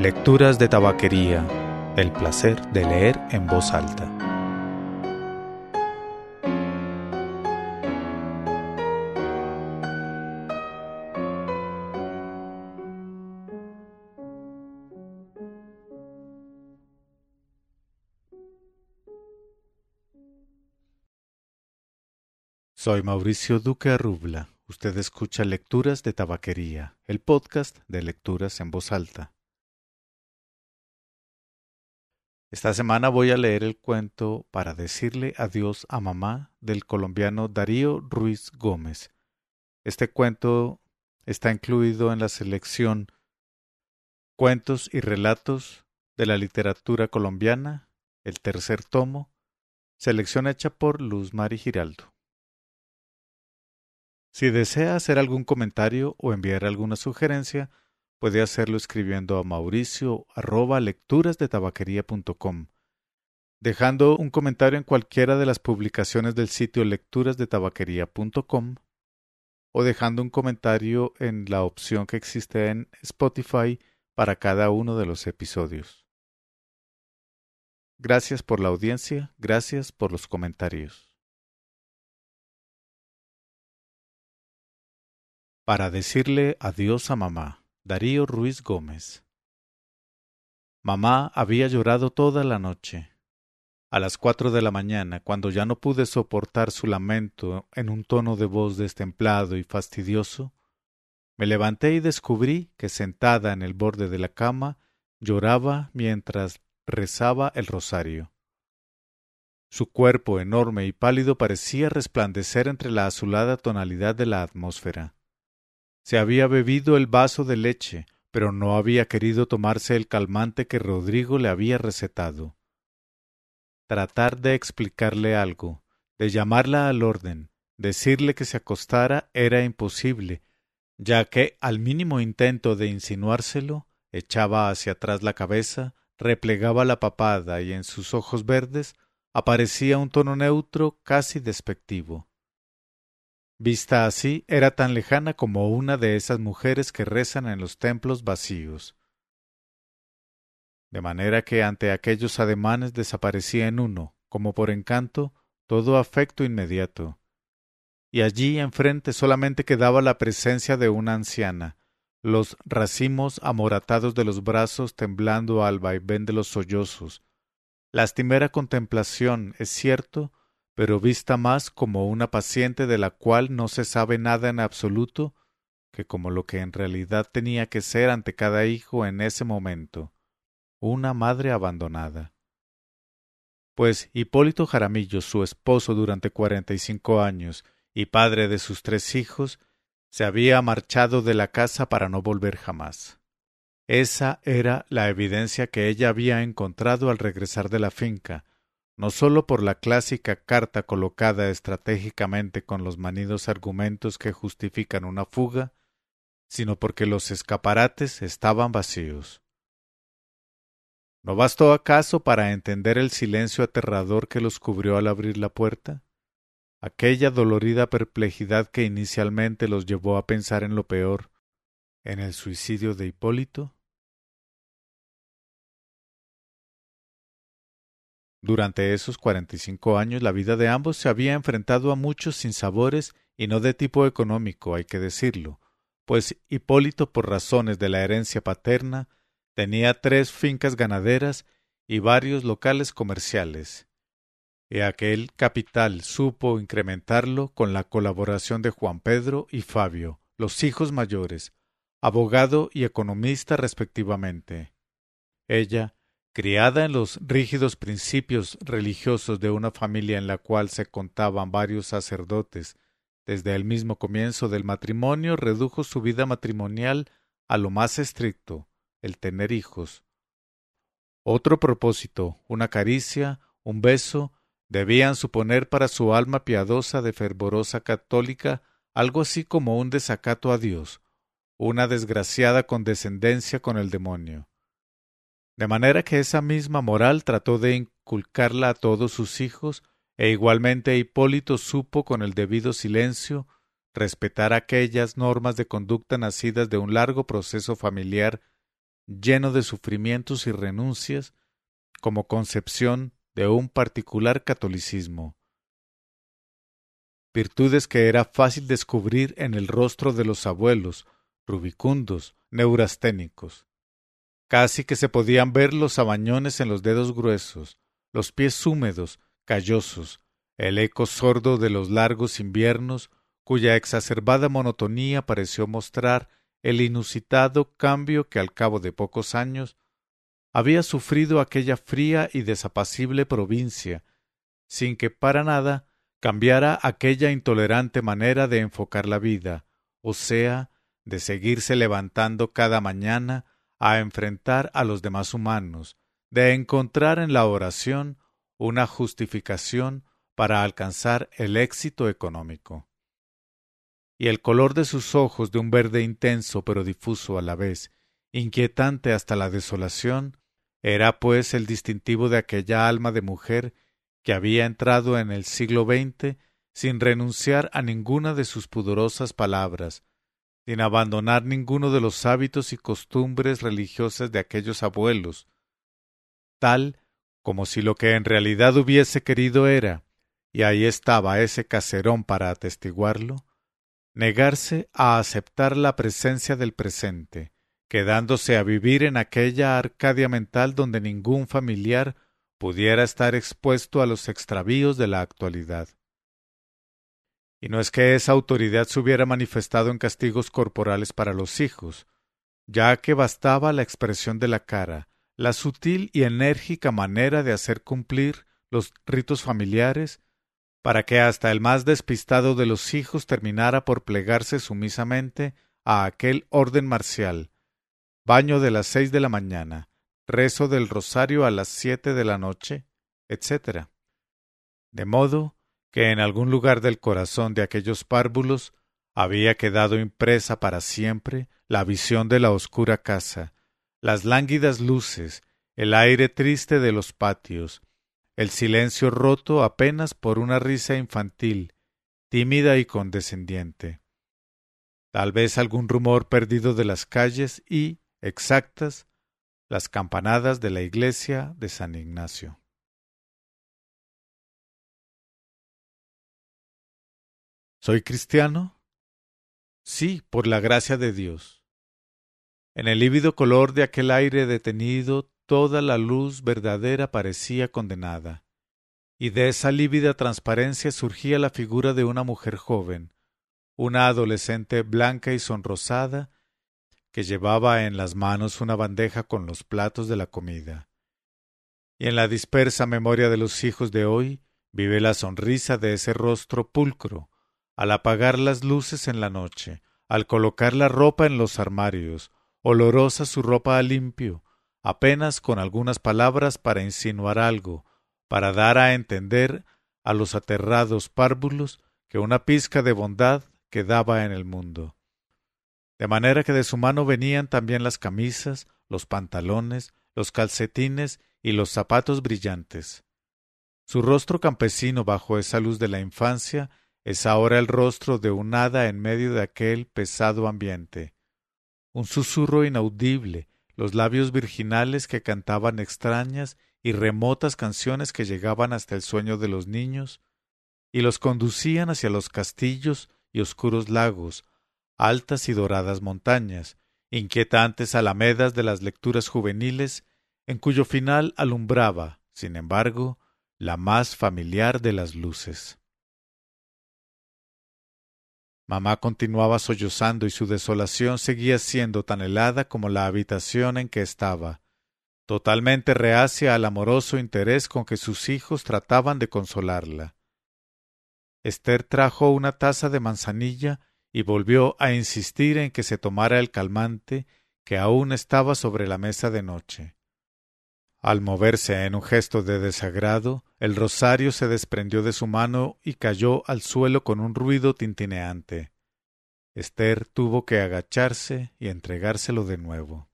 Lecturas de Tabaquería. El placer de leer en voz alta. Soy Mauricio Duque Arrubla. Usted escucha Lecturas de Tabaquería, el podcast de lecturas en voz alta. Esta semana voy a leer el cuento Para decirle adiós a mamá del colombiano Darío Ruiz Gómez. Este cuento está incluido en la selección Cuentos y Relatos de la Literatura Colombiana, el tercer tomo, selección hecha por Luz Mari Giraldo. Si desea hacer algún comentario o enviar alguna sugerencia, puede hacerlo escribiendo a mauricio arroba lecturasdetabaquería.com, dejando un comentario en cualquiera de las publicaciones del sitio lecturasdetabaquería.com o dejando un comentario en la opción que existe en Spotify para cada uno de los episodios. Gracias por la audiencia, gracias por los comentarios. Para decirle adiós a mamá. Darío Ruiz Gómez. Mamá había llorado toda la noche. A las cuatro de la mañana, cuando ya no pude soportar su lamento en un tono de voz destemplado y fastidioso, me levanté y descubrí que sentada en el borde de la cama lloraba mientras rezaba el rosario. Su cuerpo enorme y pálido parecía resplandecer entre la azulada tonalidad de la atmósfera. Se había bebido el vaso de leche, pero no había querido tomarse el calmante que Rodrigo le había recetado. Tratar de explicarle algo, de llamarla al orden, decirle que se acostara era imposible, ya que al mínimo intento de insinuárselo, echaba hacia atrás la cabeza, replegaba la papada y en sus ojos verdes aparecía un tono neutro casi despectivo. Vista así, era tan lejana como una de esas mujeres que rezan en los templos vacíos. De manera que ante aquellos ademanes desaparecía en uno, como por encanto, todo afecto inmediato. Y allí enfrente solamente quedaba la presencia de una anciana, los racimos amoratados de los brazos temblando al vaivén de los sollozos. Lastimera contemplación, es cierto, pero vista más como una paciente de la cual no se sabe nada en absoluto que como lo que en realidad tenía que ser ante cada hijo en ese momento, una madre abandonada. Pues Hipólito Jaramillo, su esposo durante cuarenta y cinco años y padre de sus tres hijos, se había marchado de la casa para no volver jamás. Esa era la evidencia que ella había encontrado al regresar de la finca, no sólo por la clásica carta colocada estratégicamente con los manidos argumentos que justifican una fuga, sino porque los escaparates estaban vacíos. ¿No bastó acaso para entender el silencio aterrador que los cubrió al abrir la puerta? Aquella dolorida perplejidad que inicialmente los llevó a pensar en lo peor, en el suicidio de Hipólito? Durante esos cuarenta y cinco años la vida de ambos se había enfrentado a muchos sinsabores y no de tipo económico, hay que decirlo, pues Hipólito, por razones de la herencia paterna, tenía tres fincas ganaderas y varios locales comerciales. Y aquel capital supo incrementarlo con la colaboración de Juan Pedro y Fabio, los hijos mayores, abogado y economista respectivamente. Ella, Criada en los rígidos principios religiosos de una familia en la cual se contaban varios sacerdotes, desde el mismo comienzo del matrimonio redujo su vida matrimonial a lo más estricto, el tener hijos. Otro propósito, una caricia, un beso, debían suponer para su alma piadosa de fervorosa católica algo así como un desacato a Dios, una desgraciada condescendencia con el demonio. De manera que esa misma moral trató de inculcarla a todos sus hijos, e igualmente Hipólito supo con el debido silencio respetar aquellas normas de conducta nacidas de un largo proceso familiar lleno de sufrimientos y renuncias, como concepción de un particular catolicismo. Virtudes que era fácil descubrir en el rostro de los abuelos, rubicundos, neurasténicos. Casi que se podían ver los abañones en los dedos gruesos, los pies húmedos, callosos, el eco sordo de los largos inviernos, cuya exacerbada monotonía pareció mostrar el inusitado cambio que al cabo de pocos años había sufrido aquella fría y desapacible provincia, sin que para nada cambiara aquella intolerante manera de enfocar la vida, o sea, de seguirse levantando cada mañana a enfrentar a los demás humanos, de encontrar en la oración una justificación para alcanzar el éxito económico. Y el color de sus ojos de un verde intenso pero difuso a la vez, inquietante hasta la desolación, era pues el distintivo de aquella alma de mujer que había entrado en el siglo XX sin renunciar a ninguna de sus pudorosas palabras, sin abandonar ninguno de los hábitos y costumbres religiosas de aquellos abuelos, tal como si lo que en realidad hubiese querido era, y ahí estaba ese caserón para atestiguarlo, negarse a aceptar la presencia del presente, quedándose a vivir en aquella Arcadia mental donde ningún familiar pudiera estar expuesto a los extravíos de la actualidad. Y no es que esa autoridad se hubiera manifestado en castigos corporales para los hijos, ya que bastaba la expresión de la cara, la sutil y enérgica manera de hacer cumplir los ritos familiares, para que hasta el más despistado de los hijos terminara por plegarse sumisamente a aquel orden marcial, baño de las seis de la mañana, rezo del rosario a las siete de la noche, etc. De modo que en algún lugar del corazón de aquellos párvulos había quedado impresa para siempre la visión de la oscura casa, las lánguidas luces, el aire triste de los patios, el silencio roto apenas por una risa infantil, tímida y condescendiente. Tal vez algún rumor perdido de las calles y, exactas, las campanadas de la iglesia de San Ignacio. ¿Soy cristiano? Sí, por la gracia de Dios. En el lívido color de aquel aire detenido, toda la luz verdadera parecía condenada, y de esa lívida transparencia surgía la figura de una mujer joven, una adolescente blanca y sonrosada, que llevaba en las manos una bandeja con los platos de la comida. Y en la dispersa memoria de los hijos de hoy vive la sonrisa de ese rostro pulcro, al apagar las luces en la noche, al colocar la ropa en los armarios, olorosa su ropa a limpio, apenas con algunas palabras para insinuar algo, para dar a entender a los aterrados párvulos que una pizca de bondad quedaba en el mundo. De manera que de su mano venían también las camisas, los pantalones, los calcetines y los zapatos brillantes. Su rostro campesino bajo esa luz de la infancia es ahora el rostro de un hada en medio de aquel pesado ambiente. Un susurro inaudible, los labios virginales que cantaban extrañas y remotas canciones que llegaban hasta el sueño de los niños y los conducían hacia los castillos y oscuros lagos, altas y doradas montañas, inquietantes alamedas de las lecturas juveniles, en cuyo final alumbraba, sin embargo, la más familiar de las luces. Mamá continuaba sollozando y su desolación seguía siendo tan helada como la habitación en que estaba, totalmente reacia al amoroso interés con que sus hijos trataban de consolarla. Esther trajo una taza de manzanilla y volvió a insistir en que se tomara el calmante que aún estaba sobre la mesa de noche. Al moverse en un gesto de desagrado, el rosario se desprendió de su mano y cayó al suelo con un ruido tintineante. Esther tuvo que agacharse y entregárselo de nuevo.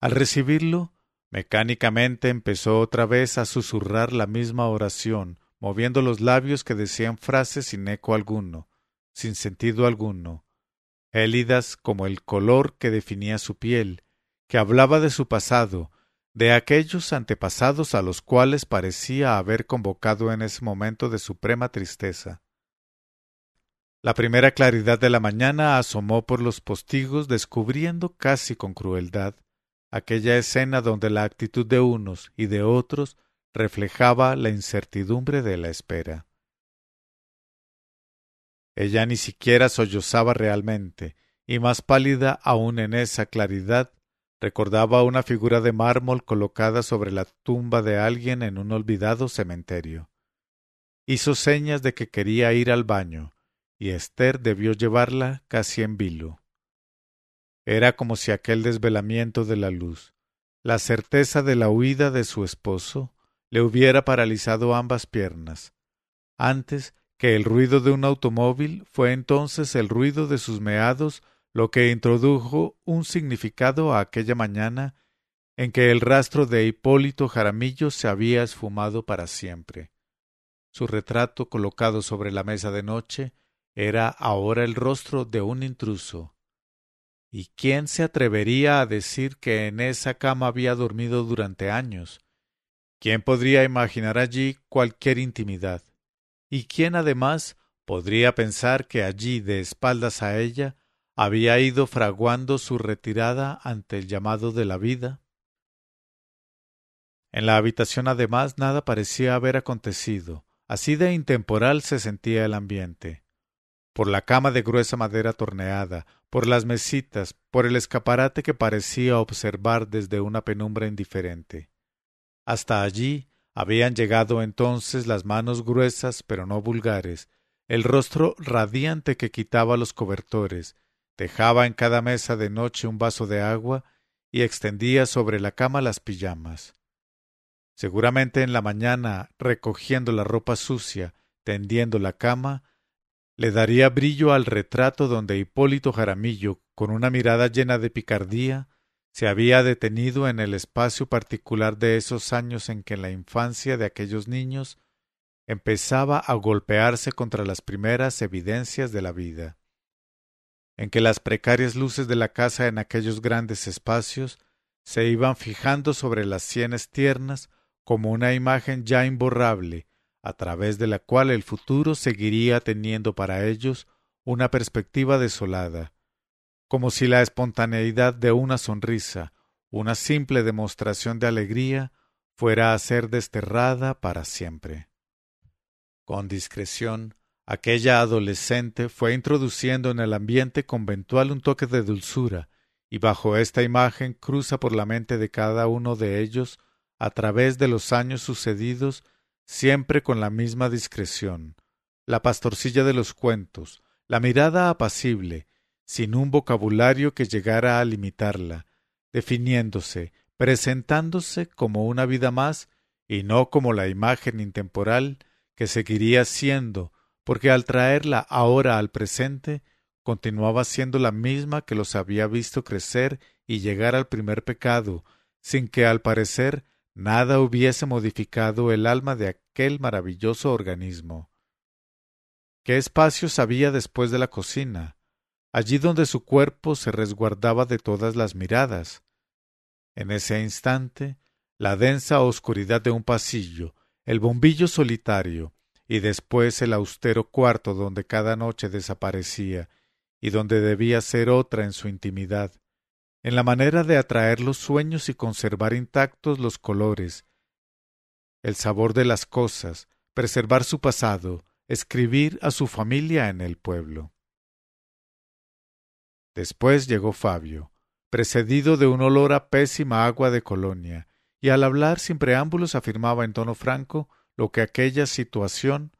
Al recibirlo, mecánicamente empezó otra vez a susurrar la misma oración, moviendo los labios que decían frases sin eco alguno, sin sentido alguno, élidas como el color que definía su piel, que hablaba de su pasado, de aquellos antepasados a los cuales parecía haber convocado en ese momento de suprema tristeza. La primera claridad de la mañana asomó por los postigos descubriendo casi con crueldad aquella escena donde la actitud de unos y de otros reflejaba la incertidumbre de la espera. Ella ni siquiera sollozaba realmente, y más pálida aún en esa claridad, recordaba una figura de mármol colocada sobre la tumba de alguien en un olvidado cementerio. Hizo señas de que quería ir al baño, y Esther debió llevarla casi en vilo. Era como si aquel desvelamiento de la luz, la certeza de la huida de su esposo, le hubiera paralizado ambas piernas. Antes que el ruido de un automóvil fue entonces el ruido de sus meados lo que introdujo un significado a aquella mañana en que el rastro de Hipólito Jaramillo se había esfumado para siempre. Su retrato colocado sobre la mesa de noche era ahora el rostro de un intruso. ¿Y quién se atrevería a decir que en esa cama había dormido durante años? ¿Quién podría imaginar allí cualquier intimidad? ¿Y quién además podría pensar que allí, de espaldas a ella, había ido fraguando su retirada ante el llamado de la vida? En la habitación además nada parecía haber acontecido, así de intemporal se sentía el ambiente. Por la cama de gruesa madera torneada, por las mesitas, por el escaparate que parecía observar desde una penumbra indiferente. Hasta allí habían llegado entonces las manos gruesas pero no vulgares, el rostro radiante que quitaba los cobertores, dejaba en cada mesa de noche un vaso de agua y extendía sobre la cama las pijamas. Seguramente en la mañana, recogiendo la ropa sucia, tendiendo la cama, le daría brillo al retrato donde Hipólito Jaramillo, con una mirada llena de picardía, se había detenido en el espacio particular de esos años en que la infancia de aquellos niños empezaba a golpearse contra las primeras evidencias de la vida, en que las precarias luces de la casa en aquellos grandes espacios se iban fijando sobre las sienes tiernas como una imagen ya imborrable, a través de la cual el futuro seguiría teniendo para ellos una perspectiva desolada, como si la espontaneidad de una sonrisa, una simple demostración de alegría, fuera a ser desterrada para siempre. Con discreción, aquella adolescente fue introduciendo en el ambiente conventual un toque de dulzura, y bajo esta imagen cruza por la mente de cada uno de ellos, a través de los años sucedidos, siempre con la misma discreción, la pastorcilla de los cuentos, la mirada apacible, sin un vocabulario que llegara a limitarla, definiéndose, presentándose como una vida más y no como la imagen intemporal que seguiría siendo, porque al traerla ahora al presente, continuaba siendo la misma que los había visto crecer y llegar al primer pecado, sin que al parecer nada hubiese modificado el alma de aquel maravilloso organismo. ¿Qué espacios había después de la cocina? allí donde su cuerpo se resguardaba de todas las miradas. En ese instante, la densa oscuridad de un pasillo, el bombillo solitario, y después el austero cuarto donde cada noche desaparecía, y donde debía ser otra en su intimidad, en la manera de atraer los sueños y conservar intactos los colores, el sabor de las cosas, preservar su pasado, escribir a su familia en el pueblo. Después llegó Fabio, precedido de un olor a pésima agua de colonia, y al hablar sin preámbulos afirmaba en tono franco lo que aquella situación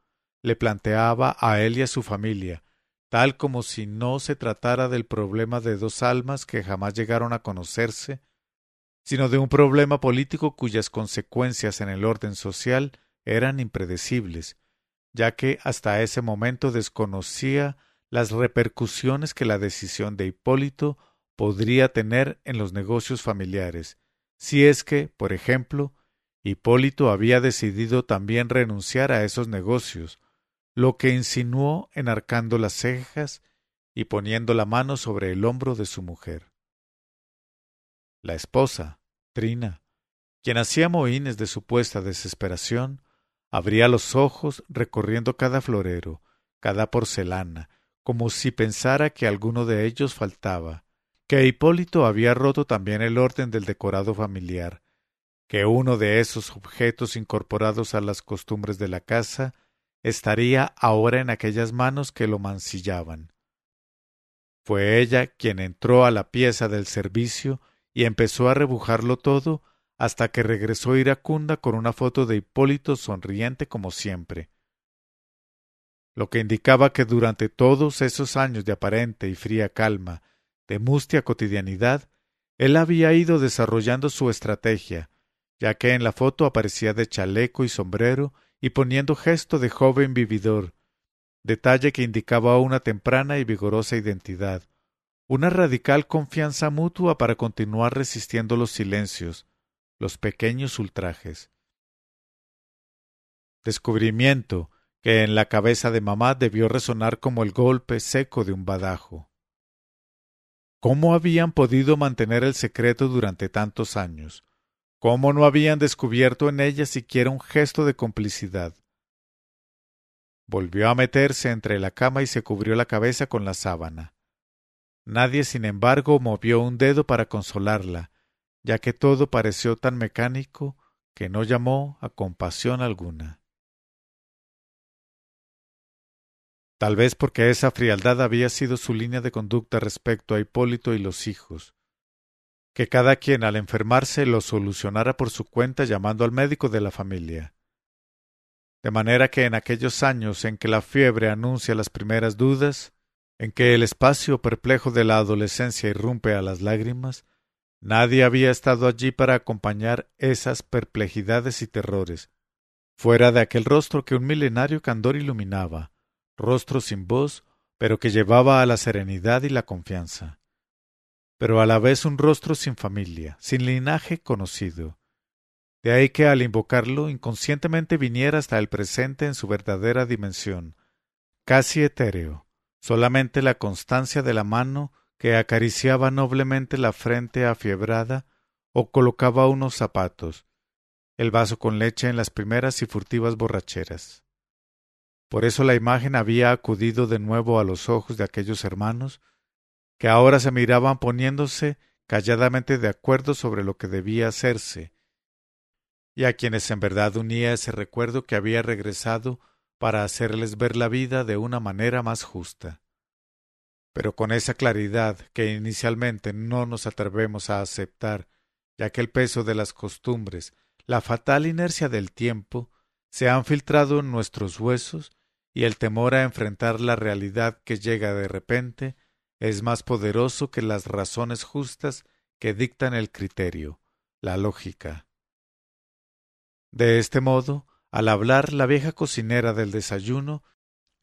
le planteaba a él y a su familia, tal como si no se tratara del problema de dos almas que jamás llegaron a conocerse, sino de un problema político cuyas consecuencias en el orden social eran impredecibles, ya que hasta ese momento desconocía las repercusiones que la decisión de Hipólito podría tener en los negocios familiares, si es que, por ejemplo, Hipólito había decidido también renunciar a esos negocios, lo que insinuó enarcando las cejas y poniendo la mano sobre el hombro de su mujer. la esposa, Trina, quien hacía mohines de supuesta desesperación, abría los ojos recorriendo cada florero, cada porcelana, como si pensara que alguno de ellos faltaba, que Hipólito había roto también el orden del decorado familiar, que uno de esos objetos incorporados a las costumbres de la casa estaría ahora en aquellas manos que lo mancillaban. Fue ella quien entró a la pieza del servicio y empezó a rebujarlo todo hasta que regresó iracunda con una foto de Hipólito sonriente como siempre. Lo que indicaba que durante todos esos años de aparente y fría calma, de mustia cotidianidad, él había ido desarrollando su estrategia, ya que en la foto aparecía de chaleco y sombrero y poniendo gesto de joven vividor, detalle que indicaba una temprana y vigorosa identidad, una radical confianza mutua para continuar resistiendo los silencios, los pequeños ultrajes. Descubrimiento que en la cabeza de mamá debió resonar como el golpe seco de un badajo. ¿Cómo habían podido mantener el secreto durante tantos años? ¿Cómo no habían descubierto en ella siquiera un gesto de complicidad? Volvió a meterse entre la cama y se cubrió la cabeza con la sábana. Nadie, sin embargo, movió un dedo para consolarla, ya que todo pareció tan mecánico que no llamó a compasión alguna. Tal vez porque esa frialdad había sido su línea de conducta respecto a Hipólito y los hijos, que cada quien al enfermarse lo solucionara por su cuenta llamando al médico de la familia. De manera que en aquellos años en que la fiebre anuncia las primeras dudas, en que el espacio perplejo de la adolescencia irrumpe a las lágrimas, nadie había estado allí para acompañar esas perplejidades y terrores, fuera de aquel rostro que un milenario candor iluminaba, rostro sin voz, pero que llevaba a la serenidad y la confianza pero a la vez un rostro sin familia, sin linaje conocido. De ahí que al invocarlo inconscientemente viniera hasta el presente en su verdadera dimensión, casi etéreo, solamente la constancia de la mano que acariciaba noblemente la frente afiebrada o colocaba unos zapatos, el vaso con leche en las primeras y furtivas borracheras. Por eso la imagen había acudido de nuevo a los ojos de aquellos hermanos que ahora se miraban poniéndose calladamente de acuerdo sobre lo que debía hacerse, y a quienes en verdad unía ese recuerdo que había regresado para hacerles ver la vida de una manera más justa. Pero con esa claridad que inicialmente no nos atrevemos a aceptar, ya que el peso de las costumbres, la fatal inercia del tiempo, se han filtrado en nuestros huesos y el temor a enfrentar la realidad que llega de repente es más poderoso que las razones justas que dictan el criterio, la lógica. De este modo, al hablar la vieja cocinera del desayuno,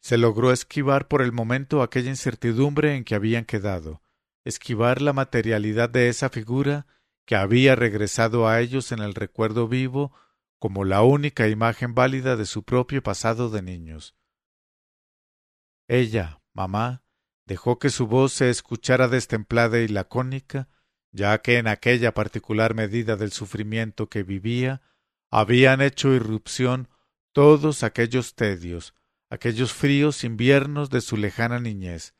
se logró esquivar por el momento aquella incertidumbre en que habían quedado, esquivar la materialidad de esa figura que había regresado a ellos en el recuerdo vivo como la única imagen válida de su propio pasado de niños. Ella, mamá, dejó que su voz se escuchara destemplada y lacónica, ya que en aquella particular medida del sufrimiento que vivía habían hecho irrupción todos aquellos tedios, aquellos fríos inviernos de su lejana niñez,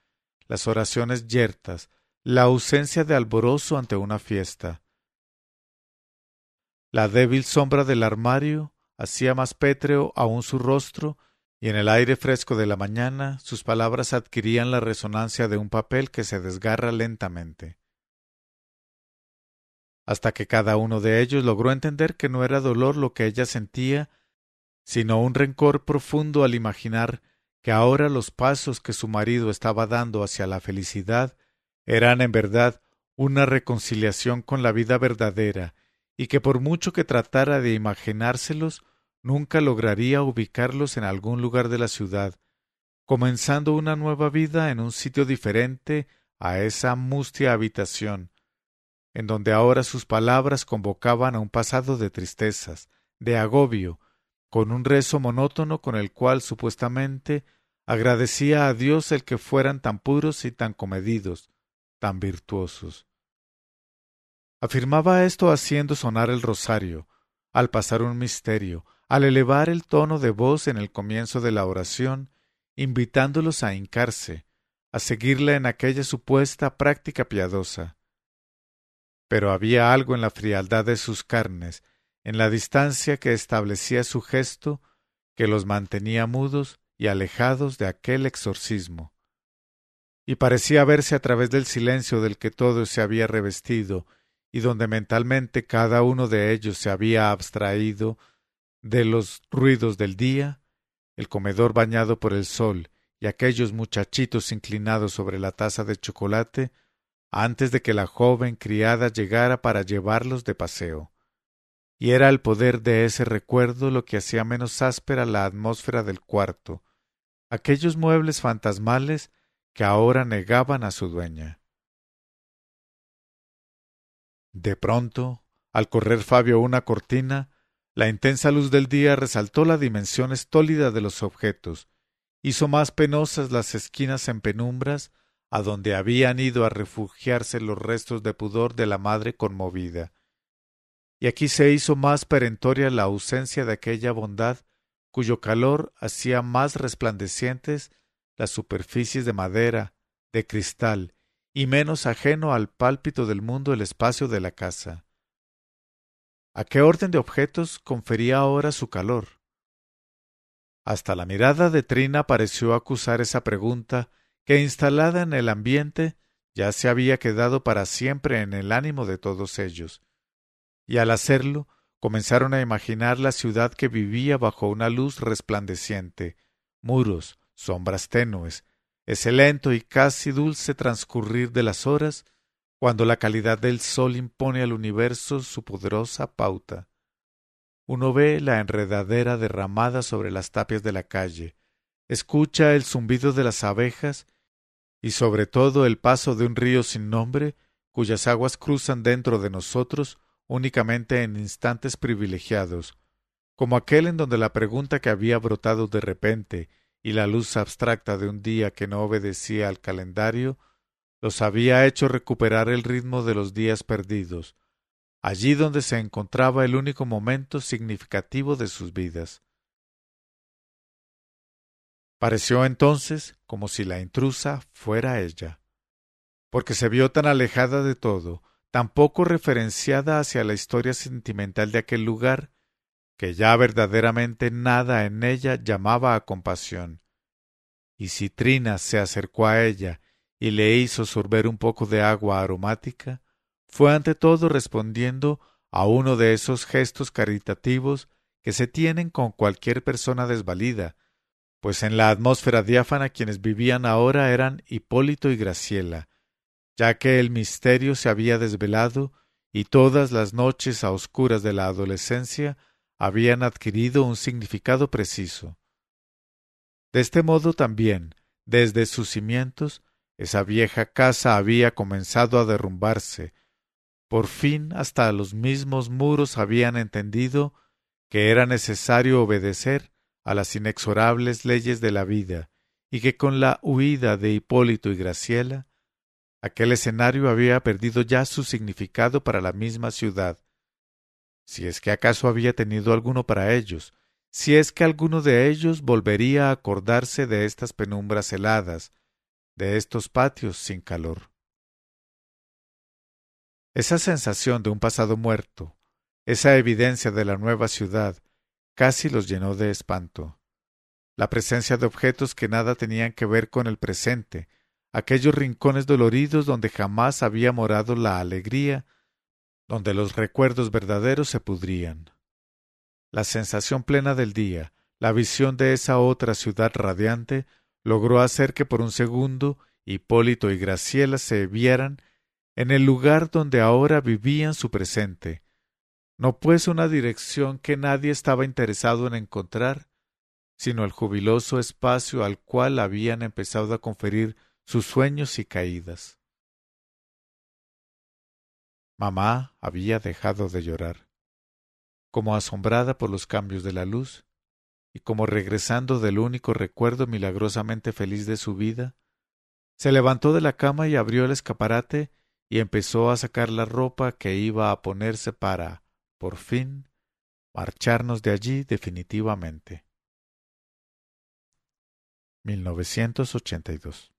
las oraciones yertas, la ausencia de alborozo ante una fiesta. La débil sombra del armario hacía más pétreo aún su rostro y en el aire fresco de la mañana sus palabras adquirían la resonancia de un papel que se desgarra lentamente. Hasta que cada uno de ellos logró entender que no era dolor lo que ella sentía, sino un rencor profundo al imaginar que ahora los pasos que su marido estaba dando hacia la felicidad eran en verdad una reconciliación con la vida verdadera, y que por mucho que tratara de imaginárselos, nunca lograría ubicarlos en algún lugar de la ciudad, comenzando una nueva vida en un sitio diferente a esa mustia habitación, en donde ahora sus palabras convocaban a un pasado de tristezas, de agobio, con un rezo monótono con el cual supuestamente agradecía a Dios el que fueran tan puros y tan comedidos, tan virtuosos. Afirmaba esto haciendo sonar el rosario, al pasar un misterio, al elevar el tono de voz en el comienzo de la oración, invitándolos a hincarse, a seguirle en aquella supuesta práctica piadosa. Pero había algo en la frialdad de sus carnes, en la distancia que establecía su gesto, que los mantenía mudos y alejados de aquel exorcismo. Y parecía verse a través del silencio del que todo se había revestido y donde mentalmente cada uno de ellos se había abstraído de los ruidos del día, el comedor bañado por el sol y aquellos muchachitos inclinados sobre la taza de chocolate antes de que la joven criada llegara para llevarlos de paseo. Y era el poder de ese recuerdo lo que hacía menos áspera la atmósfera del cuarto, aquellos muebles fantasmales que ahora negaban a su dueña. De pronto, al correr Fabio una cortina, la intensa luz del día resaltó la dimensión estólida de los objetos, hizo más penosas las esquinas en penumbras a donde habían ido a refugiarse los restos de pudor de la madre conmovida. Y aquí se hizo más perentoria la ausencia de aquella bondad cuyo calor hacía más resplandecientes las superficies de madera, de cristal, y menos ajeno al pálpito del mundo el espacio de la casa. ¿A qué orden de objetos confería ahora su calor? Hasta la mirada de Trina pareció acusar esa pregunta que instalada en el ambiente ya se había quedado para siempre en el ánimo de todos ellos, y al hacerlo comenzaron a imaginar la ciudad que vivía bajo una luz resplandeciente, muros, sombras tenues, ese lento y casi dulce transcurrir de las horas, cuando la calidad del sol impone al universo su poderosa pauta. Uno ve la enredadera derramada sobre las tapias de la calle, escucha el zumbido de las abejas y sobre todo el paso de un río sin nombre cuyas aguas cruzan dentro de nosotros únicamente en instantes privilegiados, como aquel en donde la pregunta que había brotado de repente y la luz abstracta de un día que no obedecía al calendario los había hecho recuperar el ritmo de los días perdidos, allí donde se encontraba el único momento significativo de sus vidas. Pareció entonces como si la intrusa fuera ella, porque se vio tan alejada de todo, tan poco referenciada hacia la historia sentimental de aquel lugar, que ya verdaderamente nada en ella llamaba a compasión. Y si Trina se acercó a ella y le hizo sorber un poco de agua aromática, fue ante todo respondiendo a uno de esos gestos caritativos que se tienen con cualquier persona desvalida, pues en la atmósfera diáfana quienes vivían ahora eran Hipólito y Graciela, ya que el misterio se había desvelado y todas las noches a oscuras de la adolescencia habían adquirido un significado preciso. De este modo también, desde sus cimientos, esa vieja casa había comenzado a derrumbarse. Por fin hasta los mismos muros habían entendido que era necesario obedecer a las inexorables leyes de la vida, y que con la huida de Hipólito y Graciela, aquel escenario había perdido ya su significado para la misma ciudad, si es que acaso había tenido alguno para ellos, si es que alguno de ellos volvería a acordarse de estas penumbras heladas, de estos patios sin calor. Esa sensación de un pasado muerto, esa evidencia de la nueva ciudad, casi los llenó de espanto. La presencia de objetos que nada tenían que ver con el presente, aquellos rincones doloridos donde jamás había morado la alegría donde los recuerdos verdaderos se pudrían. La sensación plena del día, la visión de esa otra ciudad radiante, logró hacer que por un segundo Hipólito y Graciela se vieran en el lugar donde ahora vivían su presente, no pues una dirección que nadie estaba interesado en encontrar, sino el jubiloso espacio al cual habían empezado a conferir sus sueños y caídas. Mamá había dejado de llorar. Como asombrada por los cambios de la luz, y como regresando del único recuerdo milagrosamente feliz de su vida, se levantó de la cama y abrió el escaparate y empezó a sacar la ropa que iba a ponerse para, por fin, marcharnos de allí definitivamente. 1982